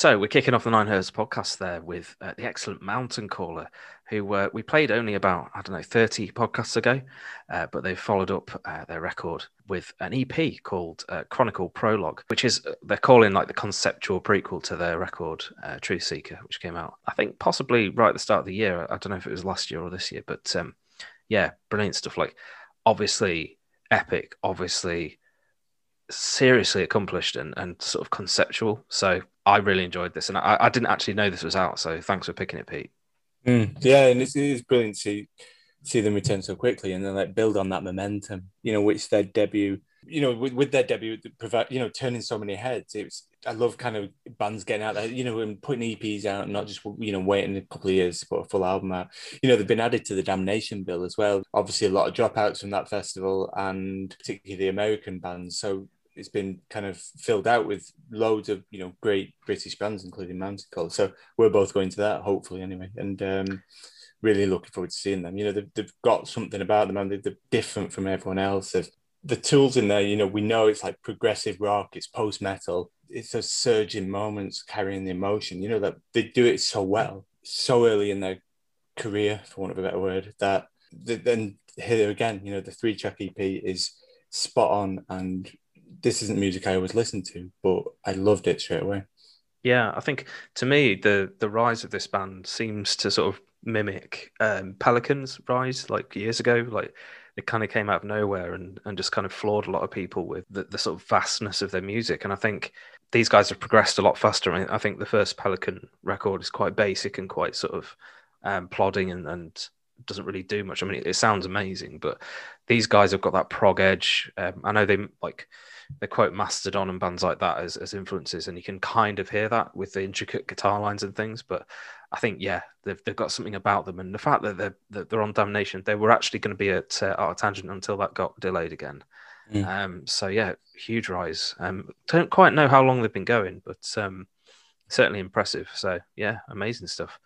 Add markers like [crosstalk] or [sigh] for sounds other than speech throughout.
So we're kicking off the Nine Hertz podcast there with uh, the excellent Mountain Caller, who uh, we played only about I don't know thirty podcasts ago, uh, but they've followed up uh, their record with an EP called uh, Chronicle Prologue, which is uh, they're calling like the conceptual prequel to their record Truth Seeker, which came out I think possibly right at the start of the year. I don't know if it was last year or this year, but um, yeah, brilliant stuff. Like obviously epic, obviously seriously accomplished and, and sort of conceptual. So I really enjoyed this, and I, I didn't actually know this was out. So thanks for picking it, Pete. Mm, yeah, and it's, it is brilliant to see, see them return so quickly and then like build on that momentum. You know, which their debut, you know, with, with their debut, you know turning so many heads. It's I love kind of bands getting out there, you know, and putting EPs out, and not just you know waiting a couple of years to put a full album out. You know, they've been added to the Damnation bill as well. Obviously, a lot of dropouts from that festival, and particularly the American bands. So it's been kind of filled out with loads of you know great British bands, including Caller. So we're both going to that, hopefully, anyway. And um, really looking forward to seeing them. You know, they've, they've got something about them, and they're, they're different from everyone else. They've, the tools in there, you know, we know it's like progressive rock, it's post metal, it's those surging moments carrying the emotion. You know that they do it so well, so early in their career, for want of a better word, that then here again, you know, the three track EP is spot on and this isn't music I always listen to, but I loved it straight away. Yeah, I think to me the the rise of this band seems to sort of mimic um, Pelican's rise like years ago. Like it kind of came out of nowhere and and just kind of floored a lot of people with the, the sort of vastness of their music. And I think these guys have progressed a lot faster. I, mean, I think the first Pelican record is quite basic and quite sort of um, plodding and, and doesn't really do much. I mean, it, it, sounds amazing, but these guys have got that prog edge. Um, I know they like they quote Mastodon and bands like that as, as influences, and you can kind of hear that with the intricate guitar lines and things. But I think, yeah, they've, they've got something about them, and the fact that they're that they're on Damnation, they were actually going to be at uh, ArcTanGent until that got delayed again. Mm. Um, so yeah, huge rise. Um, don't quite know how long they've been going, but um, certainly impressive. So yeah, amazing stuff.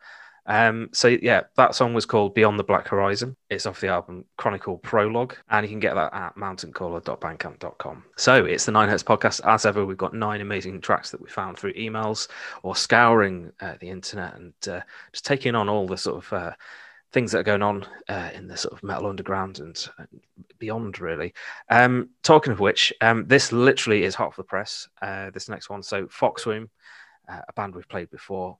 Um, so yeah, that song was called Beyond the Black Horizon. It's off the album Chronicle Prologue, and you can get that at mountaincaller.bandcamp.com. So it's the Nine Hertz podcast. As ever, we've got nine amazing tracks that we found through emails or scouring uh, the internet and uh, just taking on all the sort of uh, things that are going on uh, in the sort of metal underground and, and beyond, really. Um, talking of which, um, this literally is hot for the press. Uh, this next one, so Foxwomb, uh, a band we've played before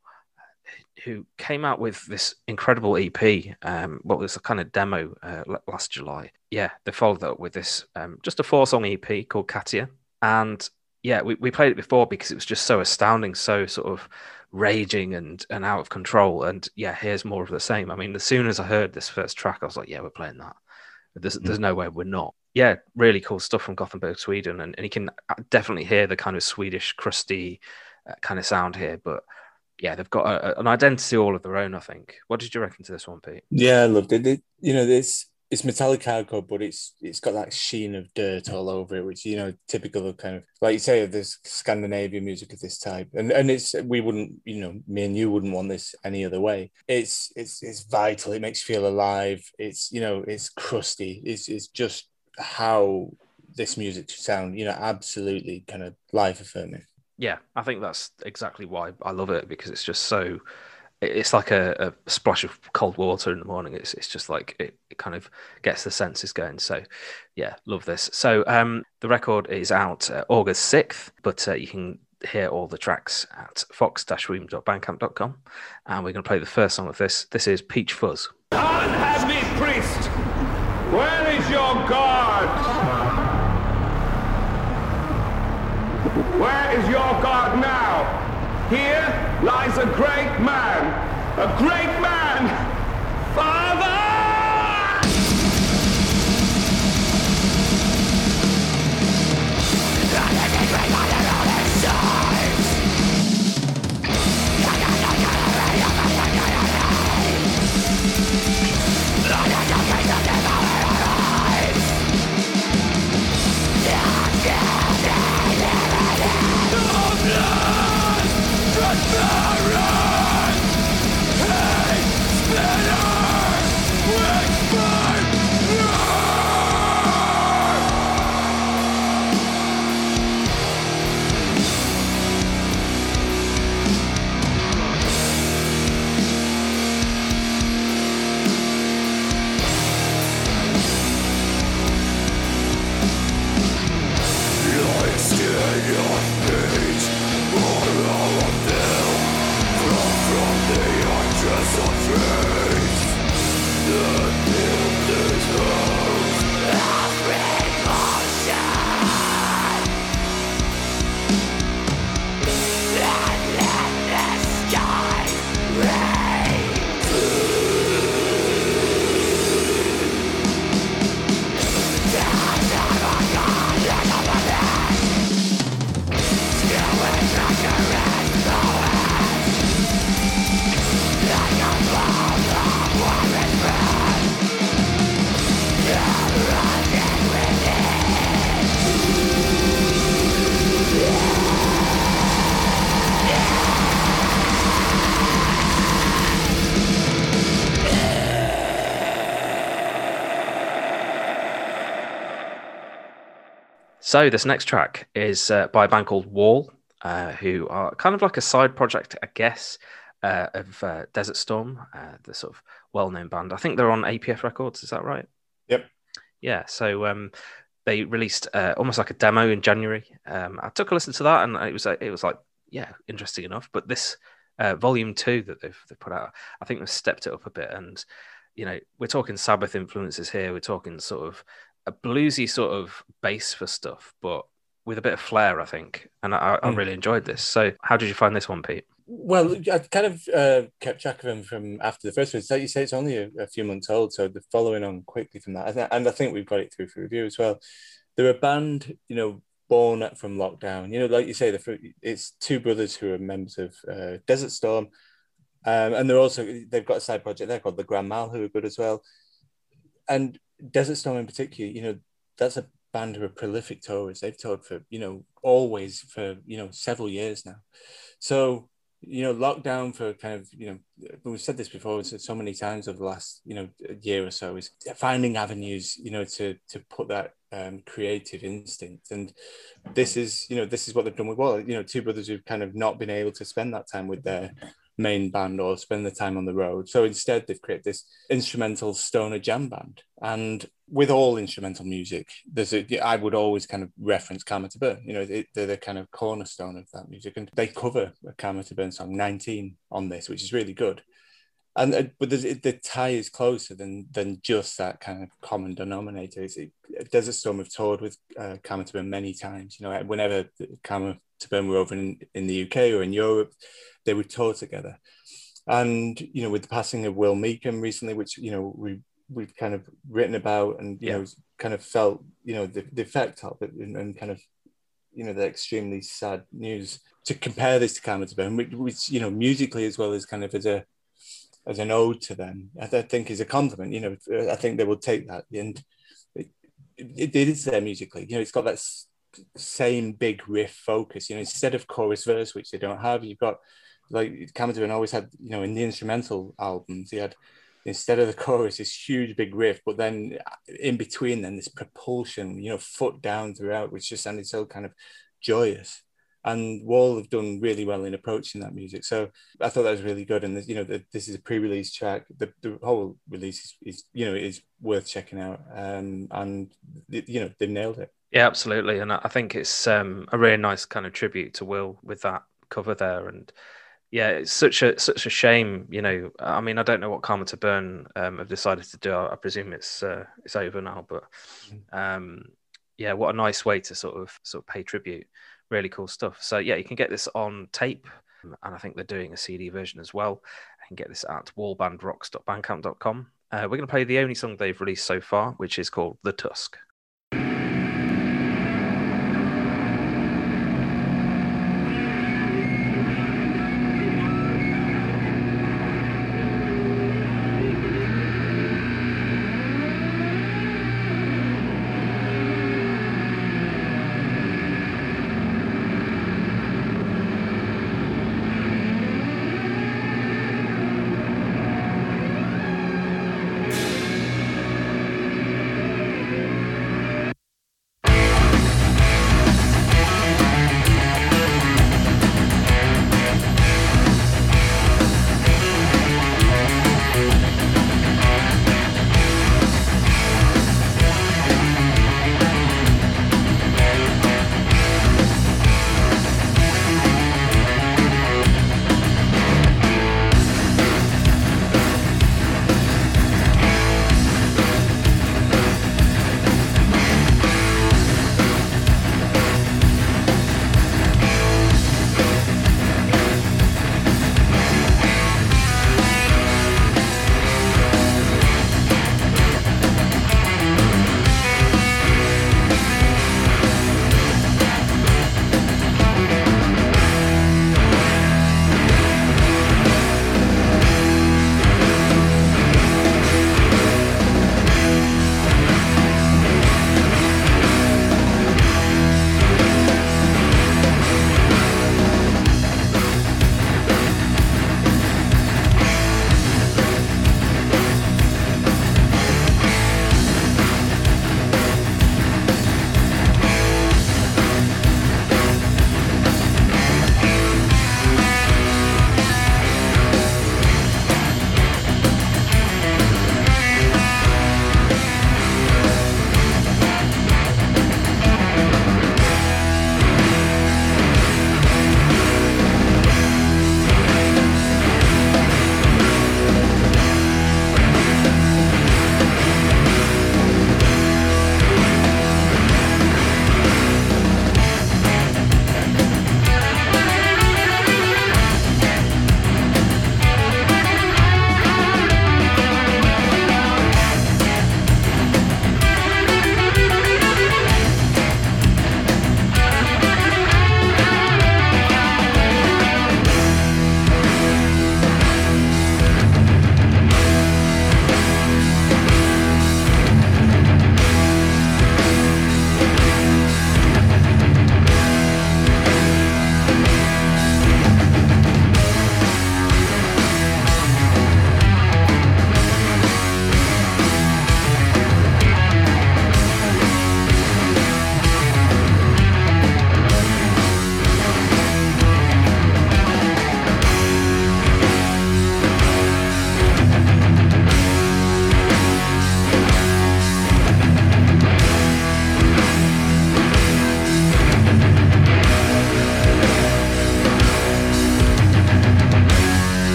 who came out with this incredible EP. Um, what was a kind of demo uh, last July? Yeah, they followed that up with this um, just a four song EP called Katia. And yeah, we, we played it before because it was just so astounding, so sort of raging and, and out of control. And yeah, here's more of the same. I mean, as soon as I heard this first track, I was like, yeah, we're playing that. There's, mm. there's no way we're not. Yeah, really cool stuff from Gothenburg, Sweden. And, and you can uh, definitely hear the kind of Swedish, crusty uh, kind of sound here. But yeah, they've got a, an identity all of their own. I think. What did you reckon to this one, Pete? Yeah, I loved it. you know, this it's metallic hardcore, but it's it's got that sheen of dirt all over it, which you know typical of kind of like you say of this Scandinavian music of this type. And and it's we wouldn't you know me and you wouldn't want this any other way. It's it's it's vital. It makes you feel alive. It's you know it's crusty. It's it's just how this music should sound. You know, absolutely kind of life affirming yeah, I think that's exactly why I love it because it's just so. It's like a, a splash of cold water in the morning. It's it's just like it, it kind of gets the senses going. So, yeah, love this. So, um, the record is out uh, August sixth, but uh, you can hear all the tracks at fox-womb.bandcamp.com. And we're going to play the first song of this. This is Peach Fuzz. Unhappy priest, where is your God? Where is your God now? Here lies a great man, a great man, Father! Tomorrow So this next track is uh, by a band called Wall, uh, who are kind of like a side project, I guess, uh, of uh, Desert Storm, uh, the sort of well-known band. I think they're on APF Records. Is that right? Yep. Yeah. So um, they released uh, almost like a demo in January. Um, I took a listen to that, and it was it was like yeah, interesting enough. But this volume two that they've they put out, I think they've stepped it up a bit and you know, we're talking Sabbath influences here. We're talking sort of a bluesy sort of base for stuff, but with a bit of flair, I think. And I, I mm. really enjoyed this. So, how did you find this one, Pete? Well, I kind of uh, kept track of him from after the first one. Like you say, it's only a, a, few months old, so the following on quickly from that, and I think we've got it through for review as well. They're a band, you know, born from lockdown. You know, like you say, the it's two brothers who are members of uh, Desert Storm, um, and they're also they've got a side project there called the Grand Mal, who are good as well. And Desert Storm in particular, you know, that's a band who are prolific tourists. They've toured for, you know, always for, you know, several years now. So, you know, lockdown for kind of, you know, we've said this before so many times over the last, you know, year or so is finding avenues, you know, to to put that um, creative instinct. And this is, you know, this is what they've done with Wall. You know, two brothers who've kind of not been able to spend that time with their main band or spend the time on the road. So instead, they've created this instrumental stoner jam band. And with all instrumental music, there's a, I would always kind of reference Karma to Burn. You know, they're the kind of cornerstone of that music. And they cover a Karma to Burn song 19 on this, which is really good. And uh, but the, tie is closer than than just that kind of common denominator. It's, it, Desert Storm have toured with uh, Karma to Burn many times. You know, whenever Karma to Burn were over in, in the UK or in Europe, they would tour together. And you know, with the passing of Will Mecum recently, which you know we we've kind of written about and you yeah. know kind of felt you know the, the effect of it and, and, kind of you know the extremely sad news to compare this to to Burn, which, which you know musically as well as kind of as a as an ode to them, I think is a compliment. You know, uh, I think they will take that and it, it, it is there musically. You know, it's got that same big riff focus. You know, instead of chorus verse, which they don't have, you've got like Burn always had, you know, in the instrumental albums, he had instead of the chorus this huge big riff, but then in between, then this propulsion, you know, foot down throughout, which just sounded so kind of joyous. And Wall have done really well in approaching that music, so I thought that was really good. And you know, the, this is a pre-release track. The, the whole release is, is, you know, is worth checking out. Um, and you know, they nailed it. Yeah, absolutely. And I think it's um, a really nice kind of tribute to Will with that cover there. And yeah, it's such a such a shame. You know, I mean, I don't know what Karma to Burn um, have decided to do. I, I presume it's uh, it's over now, but mm. um, yeah, what a nice way to sort of sort of pay tribute. Really cool stuff. So yeah, you can get this on tape, and I think they're doing a CD version as well. You can get this at wallbandrocks.bandcamp.com. Uh, we're going to play the only song they've released so far, which is called The Tusk.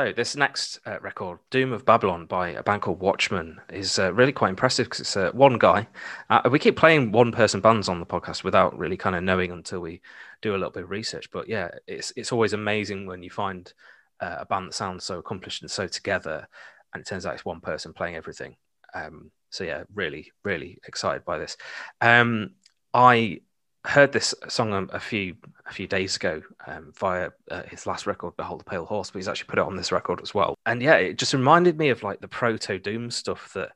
So this next uh, record, "Doom of Babylon" by a band called Watchman, is uh, really quite impressive because it's uh, one guy. Uh, we keep playing one-person bands on the podcast without really kind of knowing until we do a little bit of research. But yeah, it's it's always amazing when you find uh, a band that sounds so accomplished and so together, and it turns out it's one person playing everything. Um, so yeah, really, really excited by this. Um, I heard this song a few a few days ago um, via uh, his last record, "Behold the Pale Horse," but he's actually put it on this record as well. And yeah, it just reminded me of like the proto Doom stuff that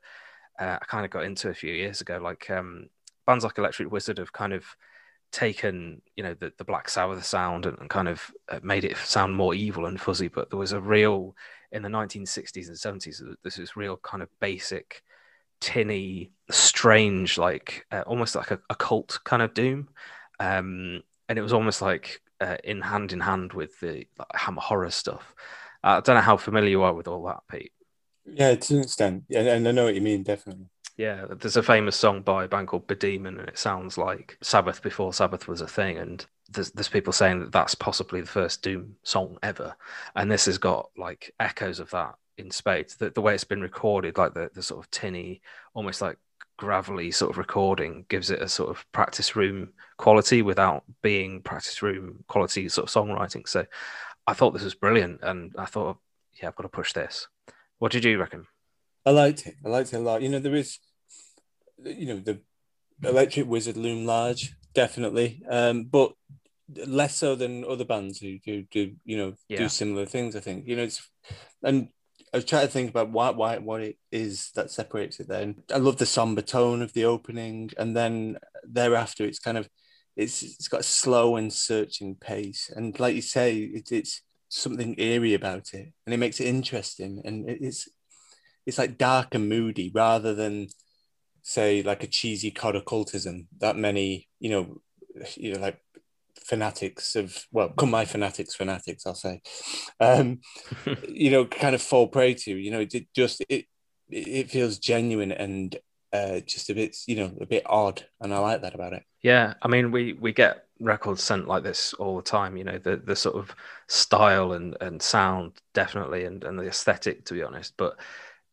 uh, I kind of got into a few years ago. Like um, bands like Electric Wizard have kind of taken you know the, the Black Sabbath sound and, and kind of uh, made it sound more evil and fuzzy. But there was a real in the 1960s and 70s. This is real kind of basic tinny, strange, like uh, almost like a, a, cult kind of doom. Um, and it was almost like uh, in hand in hand with the like, hammer horror stuff. Uh, I don't know how familiar you are with all that, Pete. Yeah, to an extent. Yeah, and I know what you mean, definitely. Yeah, there's a famous song by a band called Bedemon, and it sounds like Sabbath before Sabbath was a thing. And there's, there's people saying that that's possibly the first Doom song ever. And this has got like echoes of that in spades. The, the way it's been recorded, like the, the sort of tinny, almost like gravelly sort of recording, gives it a sort of practice room quality without being practice room quality sort of songwriting. So I thought this was brilliant, and I thought, yeah, I've got to push this. What did you reckon? I liked it. I liked it a lot. You know, there is, you know, the Electric Wizard loom large, definitely, um, but less so than other bands who do, do you know, yeah. do similar things. I think you know, it's and I was trying to think about why, why, what it is that separates it. Then I love the somber tone of the opening, and then thereafter, it's kind of, it's it's got a slow and searching pace, and like you say, it, it's something eerie about it, and it makes it interesting, and it, it's it's like dark and moody rather than say like a cheesy cod occultism that many you know you know like fanatics of well come my fanatics fanatics i'll say. Um [laughs] you know kind of fall prey to you know it just it it feels genuine and uh just a bit you know a bit odd and i like that about it. Yeah i mean we we get records sent like this all the time you know the the sort of style and and sound definitely and and the aesthetic to be honest but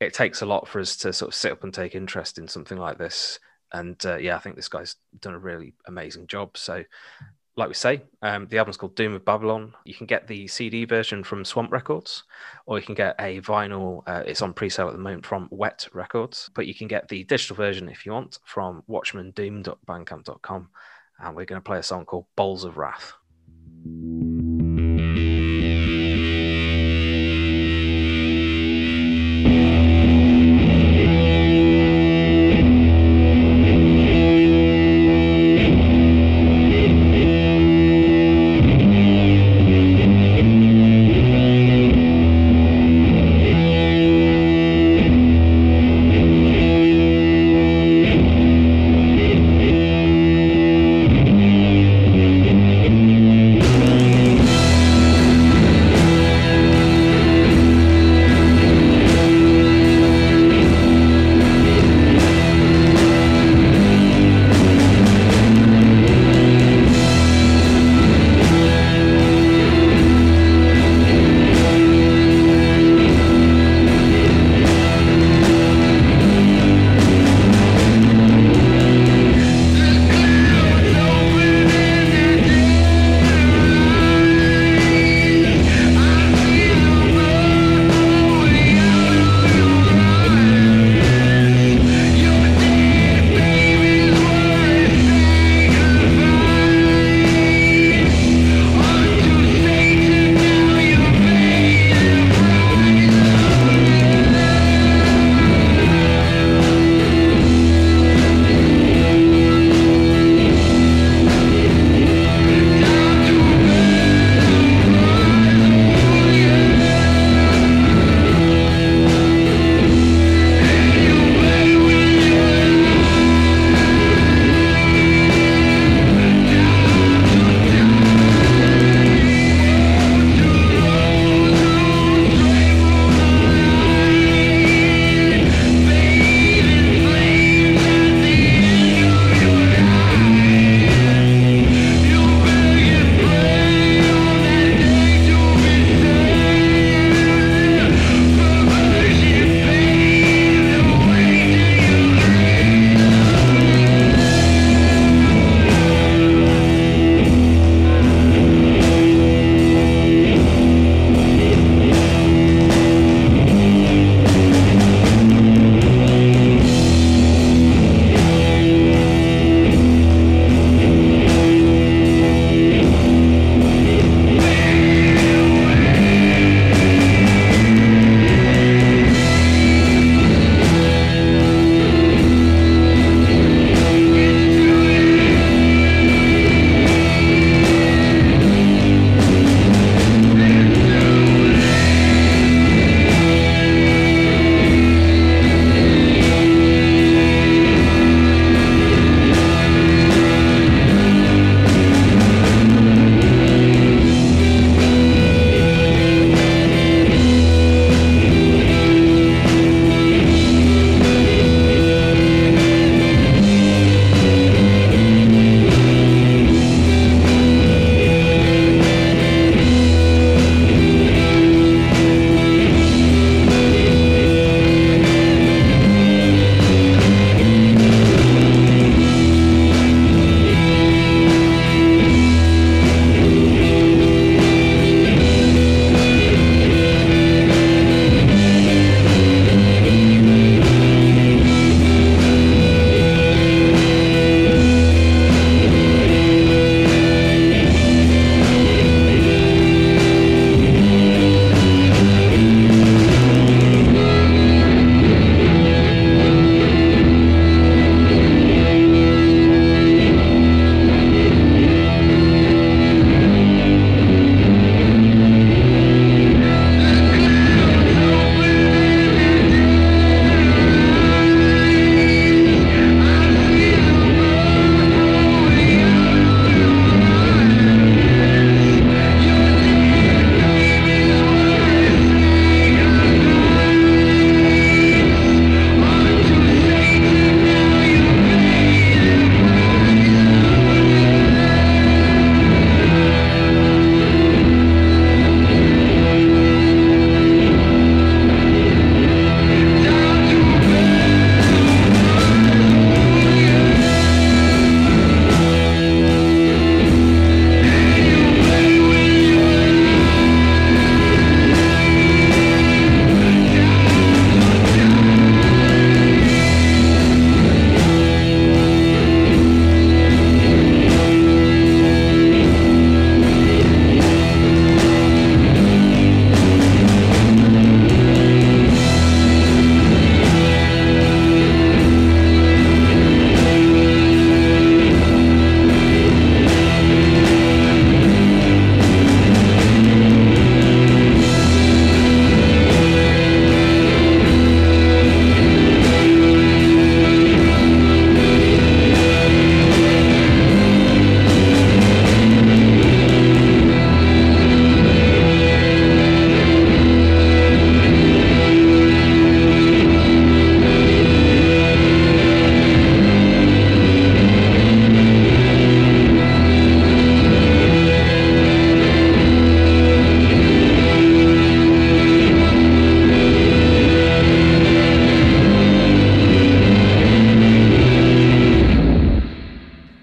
it takes a lot for us to sort of sit up and take interest in something like this. And uh, yeah, I think this guy's done a really amazing job. So like we say, um, the album's called Doom of Babylon. You can get the CD version from Swamp Records, or you can get a vinyl. Uh, it's on pre-sale at the moment from Wet Records, but you can get the digital version if you want from WatchmanDoom.bandcamp.com. And we're going to play a song called Bowls of Wrath.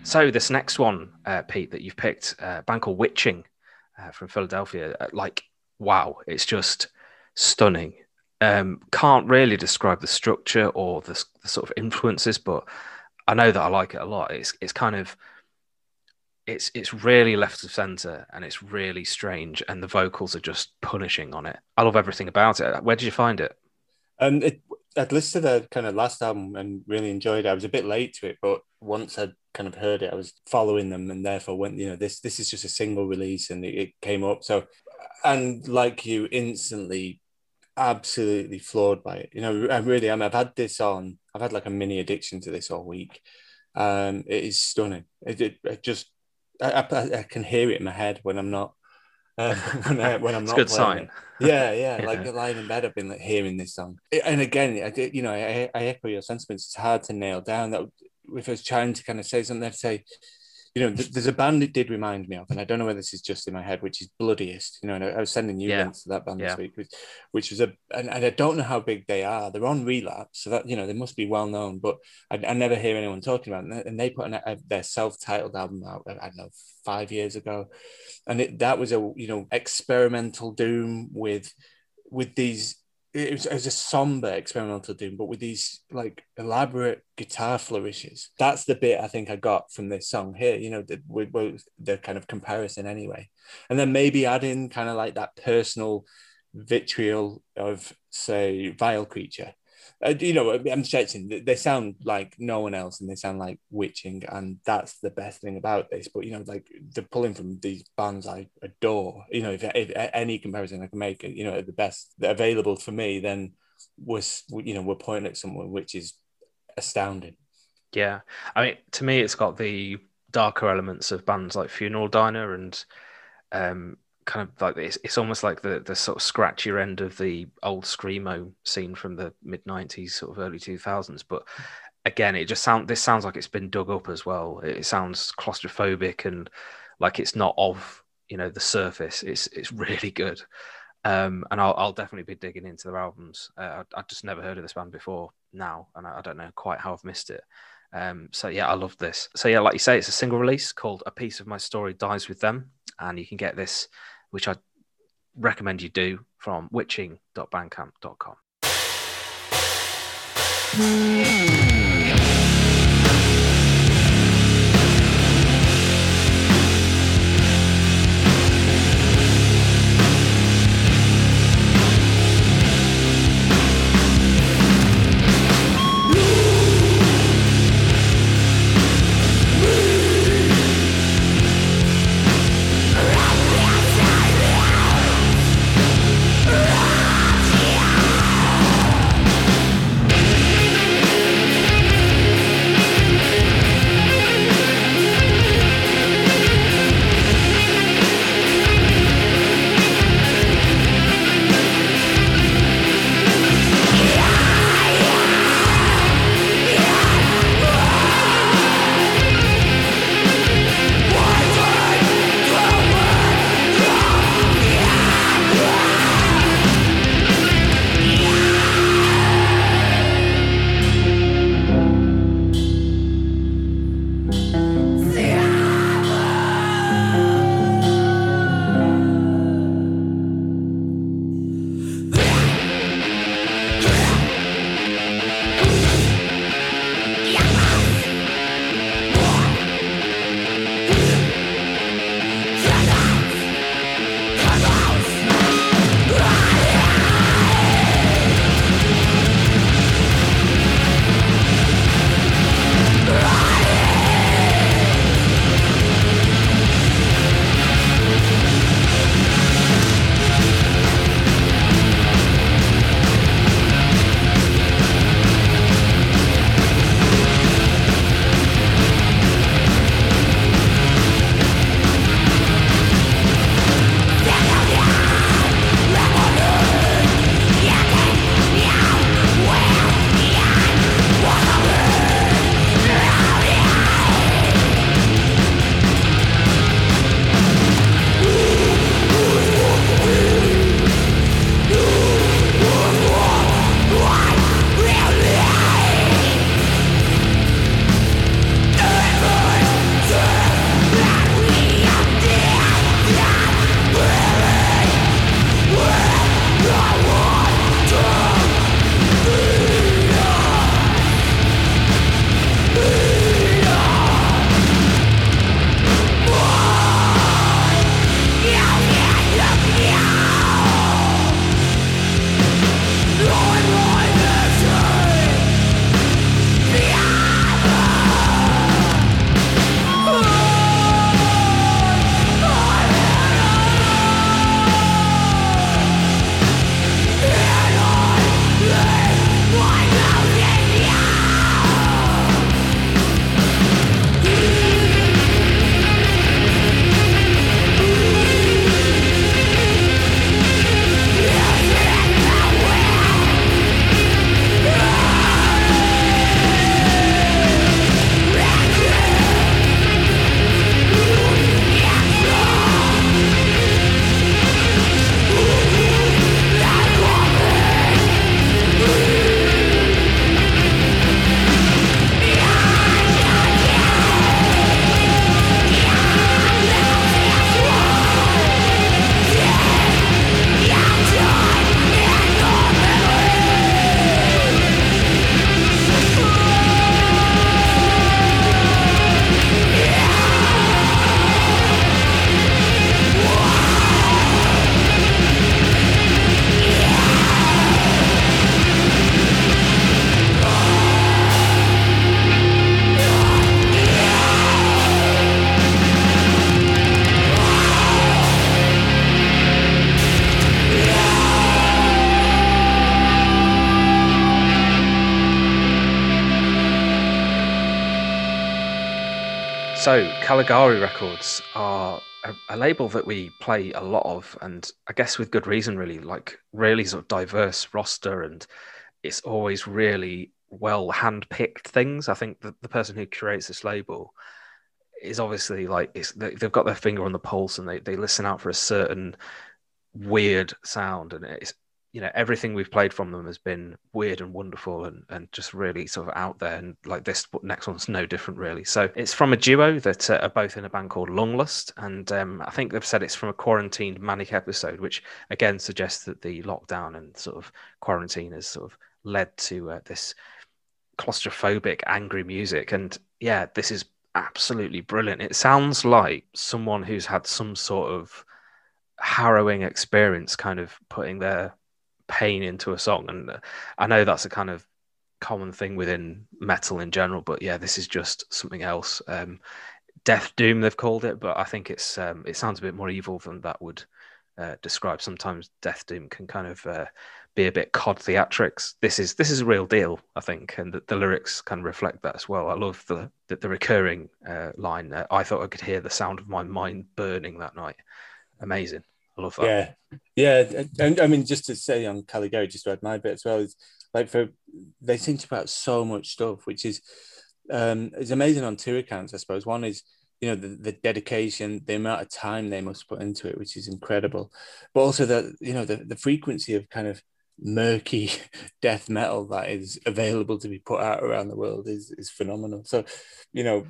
So this next one, uh, Pete, that you've picked, uh, called Witching uh, from Philadelphia. Uh, like, wow, it's just stunning. Um, can't really describe the structure or the, the, sort of influences, but I know that I like it a lot. It's it's kind of it's it's really left of center and it's really strange, and the vocals are just punishing on it. I love everything about it. Where did you find it? Um, it, I'd listened to the kind of last album and really enjoyed it. I was a bit late to it, but once I'd kind of heard it, I was following them, and therefore went, you know, this this is just a single release, and it, it came up. So, and like you, instantly, absolutely floored by it. You know, I really am. I've had this on. I've had like a mini addiction to this all week. Um, it is stunning. It, it, it just, I, I, I can hear it in my head when I'm not uh, [laughs] when, I, when I'm not. good sign. It. Yeah, yeah, [laughs] yeah. Like lying in bed, I've been like hearing this song, and again, I did, you know, I, I echo your sentiments. It's hard to nail down. That if I was trying to kind of say something, I'd say, you know, th- there's a band it did remind me of, and I don't know whether this is just in my head, which is Bloodiest. You know, and I, I was sending you yeah. links to that band yeah. this week, which, which was a, and, and, I don't know how big they are. They're on Relapse, so that you know they must be well known, but I, I never hear anyone talking about it. And they put an, a, their self-titled album out. I don't know five years ago, and it, that was a you know experimental doom with with these it was, it was, a somber experimental doom, but with these like elaborate guitar flourishes. That's the bit I think I got from this song here. You know, the, with, the kind of comparison anyway, and then maybe add in kind of like that personal vitriol of say Vile Creature uh, you know, I'm stretching. They sound like no one else, and they sound like witching, and that's the best thing about this. But you know, like they're pulling from these bands I adore. You know, if, if any comparison I can make, you know, the best available for me, then was you know we're pointing at someone which is astounding. Yeah, I mean, to me, it's got the darker elements of bands like Funeral Diner and um, kind of like it's, it's almost like the the sort of scratchier end of the old screamo scene from the mid 90s sort of early 2000s but again it just sound this sounds like it's been dug up as well. It sounds claustrophobic and like it's not of you know the surface. It's it's really good. Um, and I'll, I'll definitely be digging into their albums. Uh, I, I just never heard of this band before now and I, I don't know quite how I've missed it. Um, so yeah, I love this. So yeah, like you say, it's a single release called "A Piece of My Story Dies with Them," and you can get this which I recommend you do from witching.bandcamp.com. So, Caligari Records are a, a, label that we play a lot of, and I guess with good reason, really. Like, really sort of diverse roster, and it's always really well hand-picked things. I think the, the person who curates this label is obviously like it's they, have got their finger on the pulse, and they they listen out for a certain weird sound, and it's you know everything we've played from them has been weird and wonderful and, and just really sort of out there. And like this next one's no different really. So it's from a duo that uh, are both in a band called lunglust and um, i think they've said it's from a quarantined manic episode which again suggests that the lockdown and sort of quarantine has sort of led to uh, this claustrophobic angry music. And yeah this is absolutely brilliant. It sounds like someone who's had some sort of harrowing experience kind of putting their pain into a song. And I know that's a kind of common thing within metal in general, but yeah, this is just something else. Um, Death Doom, they've called it, but I think it's um, it sounds a bit more evil than that would uh, describe. Sometimes Death Doom can kind of uh, be a bit cod theatrics. This is this is a real deal, I think, and the, the lyrics kind of reflect that as well. I love the the, the recurring uh, line. I thought I could hear the sound of my mind burning that night. Amazing. I love that. Yeah, yeah, and I mean, just to say on Caligari, just to add my bit as well is like for they think about so much stuff, which is um is amazing on two accounts, I suppose. One is you know the, the dedication, the amount of time they must put into it, which is incredible, but also the you know the the frequency of kind of murky [laughs] death metal that is available to be put out around the world is is phenomenal. So, you know,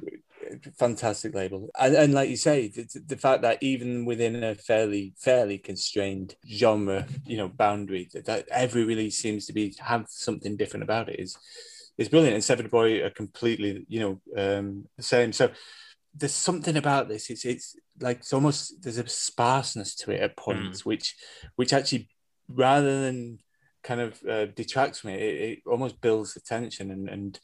fantastic label. And, and like you say the, the, fact that even within a fairly fairly constrained genre you know boundary that, that every release seems to be have something different about it is is brilliant. And severed boy are completely you know um the same. So there's something about this. It's it's like it's almost there's a sparseness to it at points mm. which which actually rather than kind of uh, detracts from it, it, it almost builds the tension and and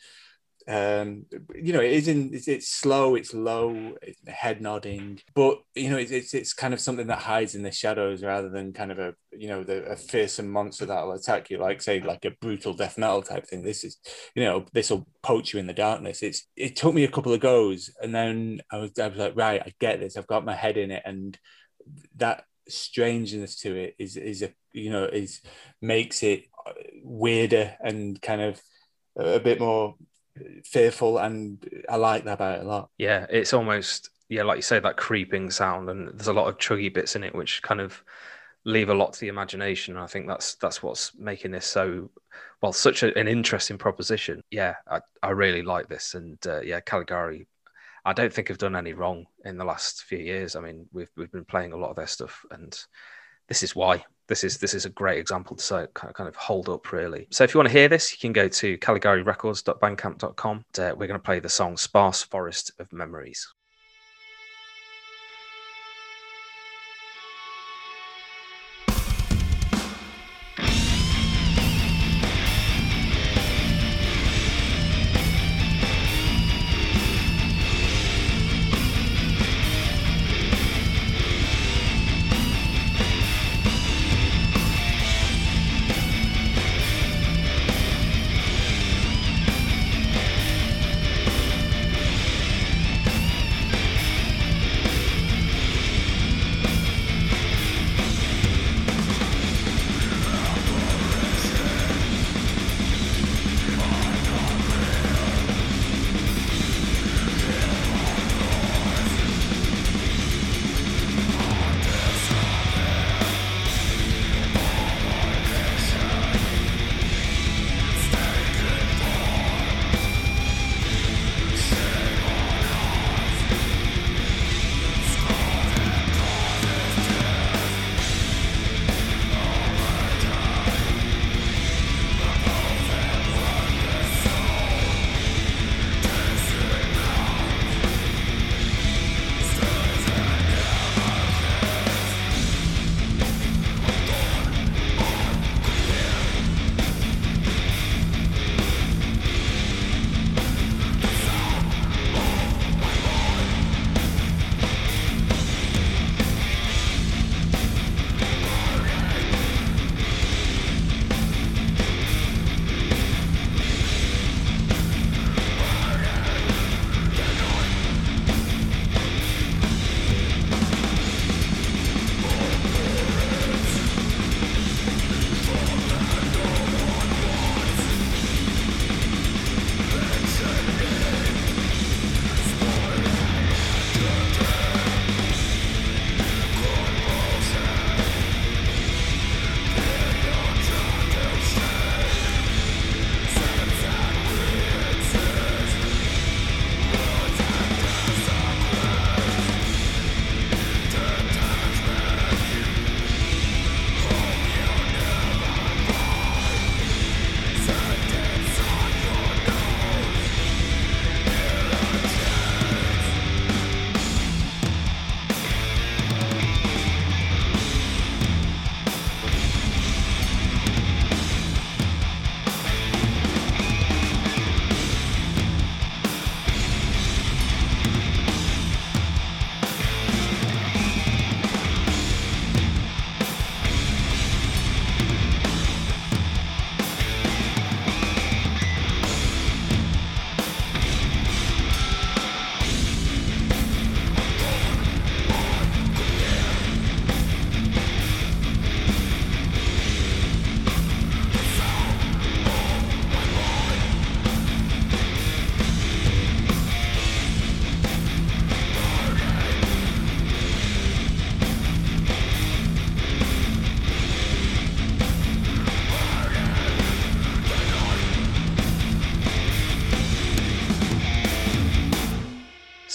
um you know it isn't it's, it's slow it's low it's head nodding but you know it's, it's, it's kind of something that hides in the shadows rather than kind of a you know the a fearsome monster that'll attack you like say like a brutal death metal type thing. This is you know this will poach you in the darkness. It's it took me a couple of goes and then i was i was like right i get this. I've got my head in it and that strangeness to it is is a you know is makes it weirder and kind of a bit more fearful, and I like that about it a lot. Yeah, it's almost yeah, like you say, that creeping sound, and there's a lot of chuggy bits in it, which kind of leave a lot to the imagination. And I think that's that's what's making this so well such a, an interesting proposition. Yeah, I, I really like this, and uh, yeah, Caligari. I don't think I've done any wrong in the last few years. I mean, we've we've been playing a lot of their stuff, and this is why this is this is a great example to kind of hold up really. So if you want to hear this, you can go to caligarirecords.bandcamp.com. Uh, we're going to play the song "Sparse Forest of Memories."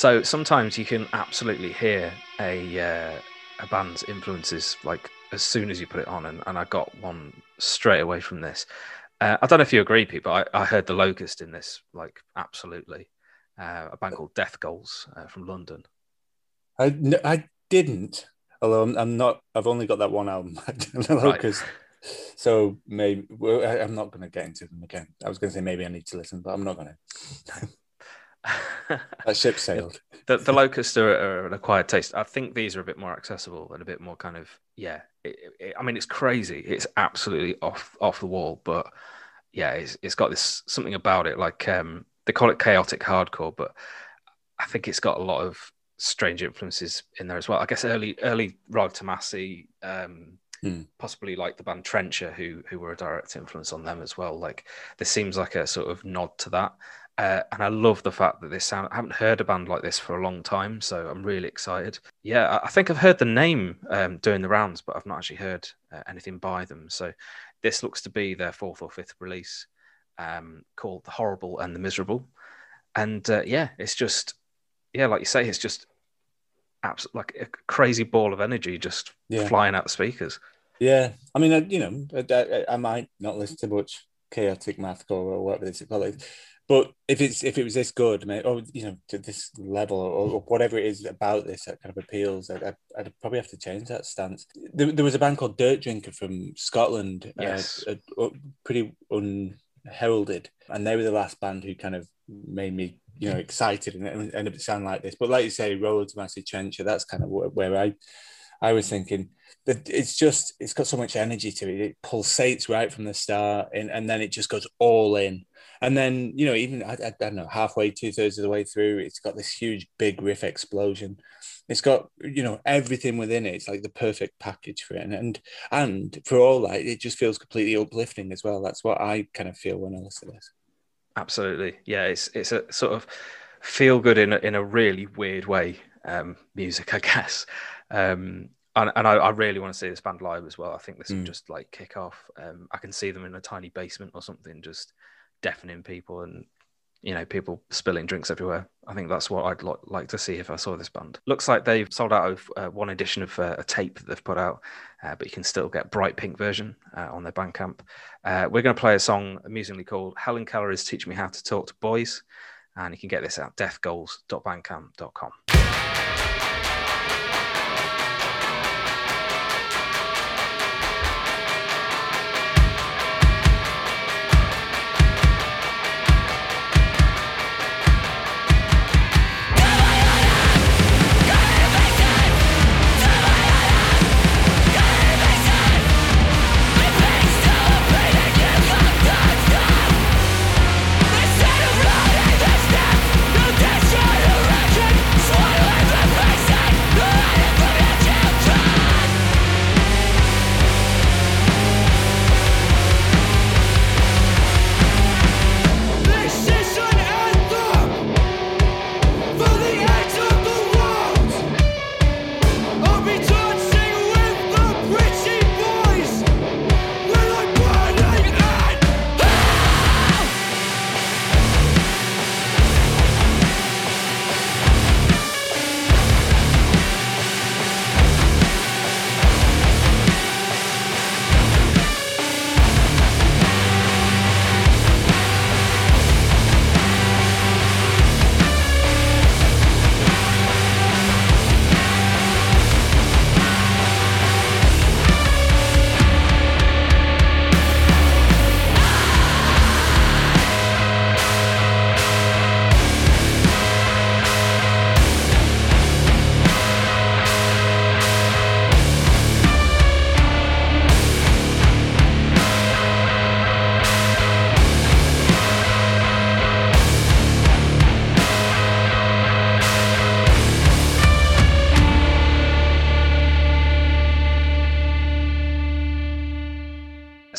So sometimes you can absolutely hear a uh, a band's influences like as soon as you put it on, and, and I got one straight away from this. Uh, I don't know if you agree, Pete, but I, I heard the Locust in this, like absolutely. Uh, a band called Death Goals uh, from London. I, no, I didn't, although I'm, I'm, not. I've only got that one album, [laughs] the Locust. Right. So maybe well, I, am not going to get into them again. I was going to say maybe I need to listen, but I'm not going [laughs] to. [laughs] that ship sailed. [laughs] The, the locusts are, are, an acquired taste. I think these are a bit more accessible and a bit more kind of yeah. It, it, I mean, it's crazy. It's absolutely off off the wall, but yeah, it's, it's got this something about it. Like um, they call it chaotic hardcore, but I think it's got a lot of strange influences in there as well. I guess early early Rollo Tomassi, um, hmm. possibly like the band Trencher, who who were a direct influence on them as well. Like this seems like a sort of nod to that. Uh, and I love the fact that this sound. I haven't heard a band like this for a long time, so I'm really excited. Yeah, I think I've heard the name um, doing the rounds, but I've not actually heard uh, anything by them. So this looks to be their fourth or fifth release, um, called "The Horrible and the Miserable," and uh, yeah, it's just yeah, like you say, it's just absolutely like a crazy ball of energy just yeah. flying out the speakers. Yeah, I mean, you know, I, I, might not listen to much chaotic mathcore or whatever it's called but if it's if it was this good, mate, or you know, to this level, or, or whatever it is about this that kind of appeals, I, would probably have to change that stance. There, there, was a band called Dirt Drinker from Scotland, uh, yes. uh, uh, pretty unheralded, and they were the last band who kind of made me, you know, excited and ended up sounding like this. But like you say, Rollo Tomassi Trencher, that's kind of where I, I was thinking that it's just it's got so much energy to it. It pulsates right from the start, and and then it just goes all in and then, you know, even I, I don't know, halfway, two thirds of the way through, it's got this huge big riff explosion. It's got, you know, everything within it. It's like the perfect package for it. And and, and for all that, it just feels completely uplifting as well. That's what I kind of feel when I listen to this. Absolutely. Yeah. It's it's a sort of feel good in a, in a really weird way um, music, I [laughs] guess. Um, and, and I, I, really want to see this band live as well. I think this mm. will just like kick off. Um, I can see them in a tiny basement or something, just deafening people and you know people spilling drinks everywhere. I think that's what I'd lo- like to see if I saw this band. Looks like they've sold out of uh, one edition of uh, a tape that they've put out, uh, but you can still get bright pink version uh, on their Bandcamp. Uh, we're going to play a song amusingly called "Helen Keller is teaching me how to talk to boys," and you can get this at deathgoals.bandcamp.com.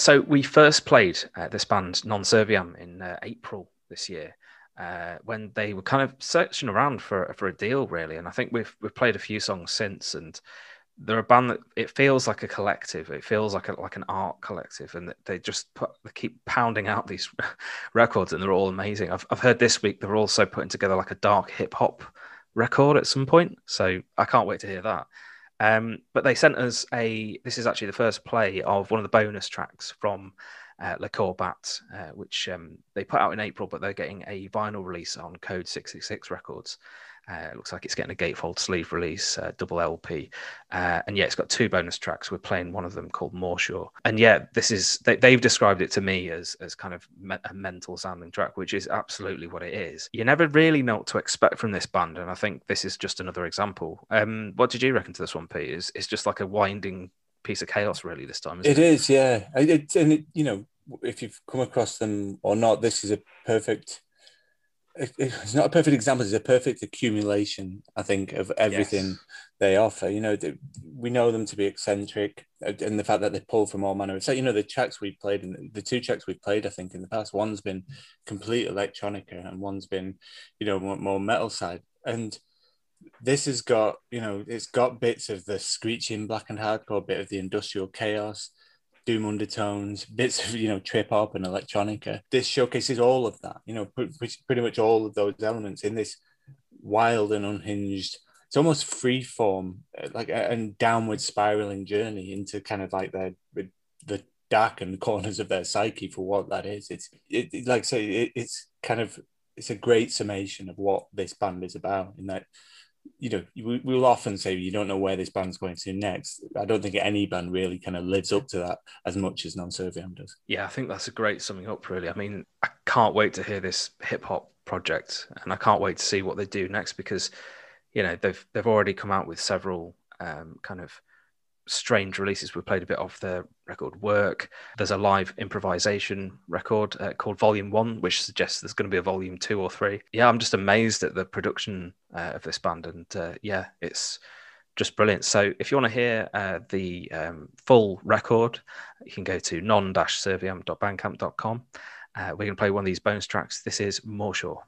So we first played uh, this band Non Serviam in uh, April this year. Uh, when they were kind of searching around for for a deal, really, and I think we've we've played a few songs since, and they're a band that it feels like a collective. It feels like a like an art collective, and they just put they keep pounding out these [laughs] records, and they're all amazing. I've I've heard this week they're also putting together like a dark hip hop record at some point. So I can't wait to hear that. Um, but they sent us a. This is actually the first play of one of the bonus tracks from uh, Le Corbat, uh, which um, they put out in April, but they're getting a vinyl release on Code 666 Records. Uh, it looks like it's getting a gatefold sleeve release, uh, double LP, uh, and yeah, it's got two bonus tracks. We're playing one of them called Morsure, and yeah, this is they, have described it to me as as kind of me- a mental sounding track, which is absolutely what it is. You never really know what to expect from this band, and I think this is just another example. Um, what did you reckon to this one, Pete? Is it's just like a winding piece of chaos, really, this time. It, it is, yeah. It, and it, you know, if you've come across them or not, this is a perfect it's not a perfect example. It's a perfect accumulation i think of everything yes. they offer. You know we know them to be eccentric uh, and the fact that they pull from all manner of so you know the tracks we played and the two tracks we've played i think in the past one's been complete electronica and one's been you know more, more metal side. And this has got you know it's got bits of the screeching black and hardcore bit of the industrial chaos doom undertones, bits of you know trip hop and electronica. This showcases all of that, you know, pretty much all of those elements in this wild and unhinged. It's almost free form, uh, like and downward spiraling journey into kind of like the the darkened [laughs] corners of their psyche for what that is. It's it, like I say, it, it's kind of it's a great summation of what this band is about. In that you know, we, we'll often say you don't know where this band's going to next. I don't think any band really kind of lives up to that as much as Non Serviam does. Yeah, I think that's a great summing up, really. I mean, I can't wait to hear this hip hop project and I can't wait to see what they do next because, you know, they've they've already come out with several um, kind of strange releases. We played a bit off their record work. There's a live improvisation record uh, called Volume One, which suggests there's going to be a Volume Two or Three. Yeah, I'm just amazed at the production uh, of this band, and uh, yeah, it's just brilliant. So if you want to hear uh, the um, full record, you can go to non-serviam.bandcamp.com. Uh, we're going to play one of these bonus tracks. This is Morsure.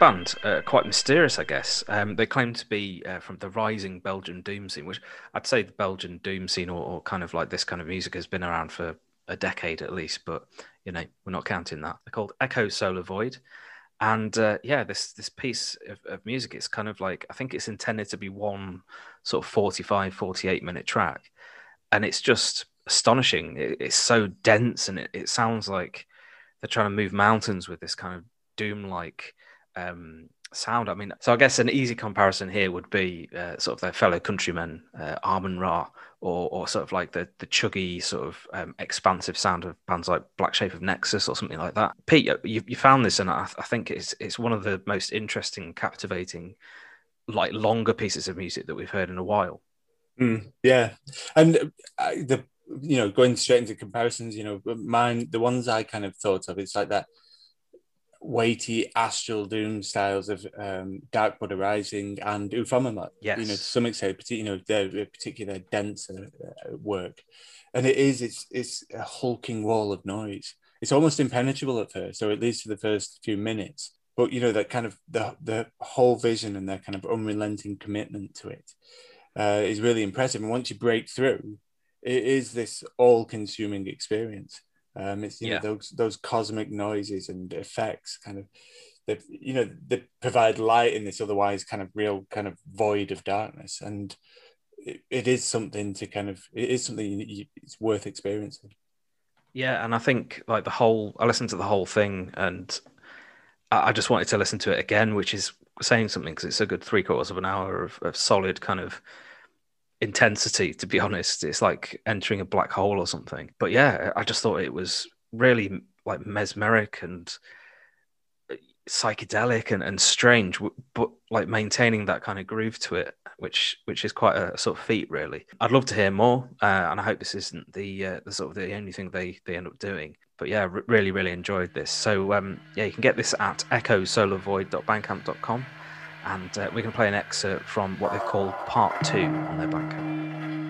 Next band, uh, quite mysterious, I guess. Um, they claim to be uh, from the rising Belgian doom scene, which I'd say the Belgian doom scene, or, or, kind of like this kind of music, has been around for a decade at least. But you know, we're not counting that. They're called Echo Solar Void, and uh, yeah, this this piece of, of, music is kind of like I think it's intended to be one sort of 45, 48 minute track, and it's just astonishing. It, it's so dense, and it, it sounds like they're trying to move mountains with this kind of doom like um, sound. I mean, so I guess an easy comparison here would be uh, sort of their fellow countrymen, uh, Amenra, or, or sort of like the the chuggy sort of um, expansive sound of bands like Black Shape of Nexus or something like that. Pete, you, you found this, and I, I think it's it's one of the most interesting, captivating, like longer pieces of music that we've heard in a while. Mm, yeah, and uh, the you know going straight into comparisons, you know, mine the ones I kind of thought of, it's like that weighty astral doom styles of um, Dark Buddha Rising and Ufomammut. Yes. You know, to some extent, you know, their particular denser uh, work. And it is, it's, it's a hulking wall of noise. It's almost impenetrable at first, or at least for the first few minutes. But, you know, that kind of the, the whole vision and their kind of unrelenting commitment to it uh, is really impressive. And once you break through, it is this all consuming experience. Um, it's you yeah. know those those cosmic noises and effects, kind of, that you know, they provide light in this otherwise kind of real kind of void of darkness, and it, it is something to kind of it is something you, it's worth experiencing. Yeah, and I think like the whole, I listened to the whole thing, and I, I just wanted to listen to it again, which is saying something because it's a good three quarters of an hour of, of solid kind of intensity to be honest. It's like entering a black hole or something. But yeah i just thought it was really like mesmeric and uh, psychedelic and, and strange but like maintaining that kind of groove to it which which is quite a sort of feat really. I'd love to hear more uh, and i hope this isn't the uh, the sort of the only thing they they end up doing. But yeah r- really really enjoyed this. So um yeah you can get this at echosolarvoid.bandcamp.com and uh, we can play an excerpt from what they've called Part Two on their Bandcamp.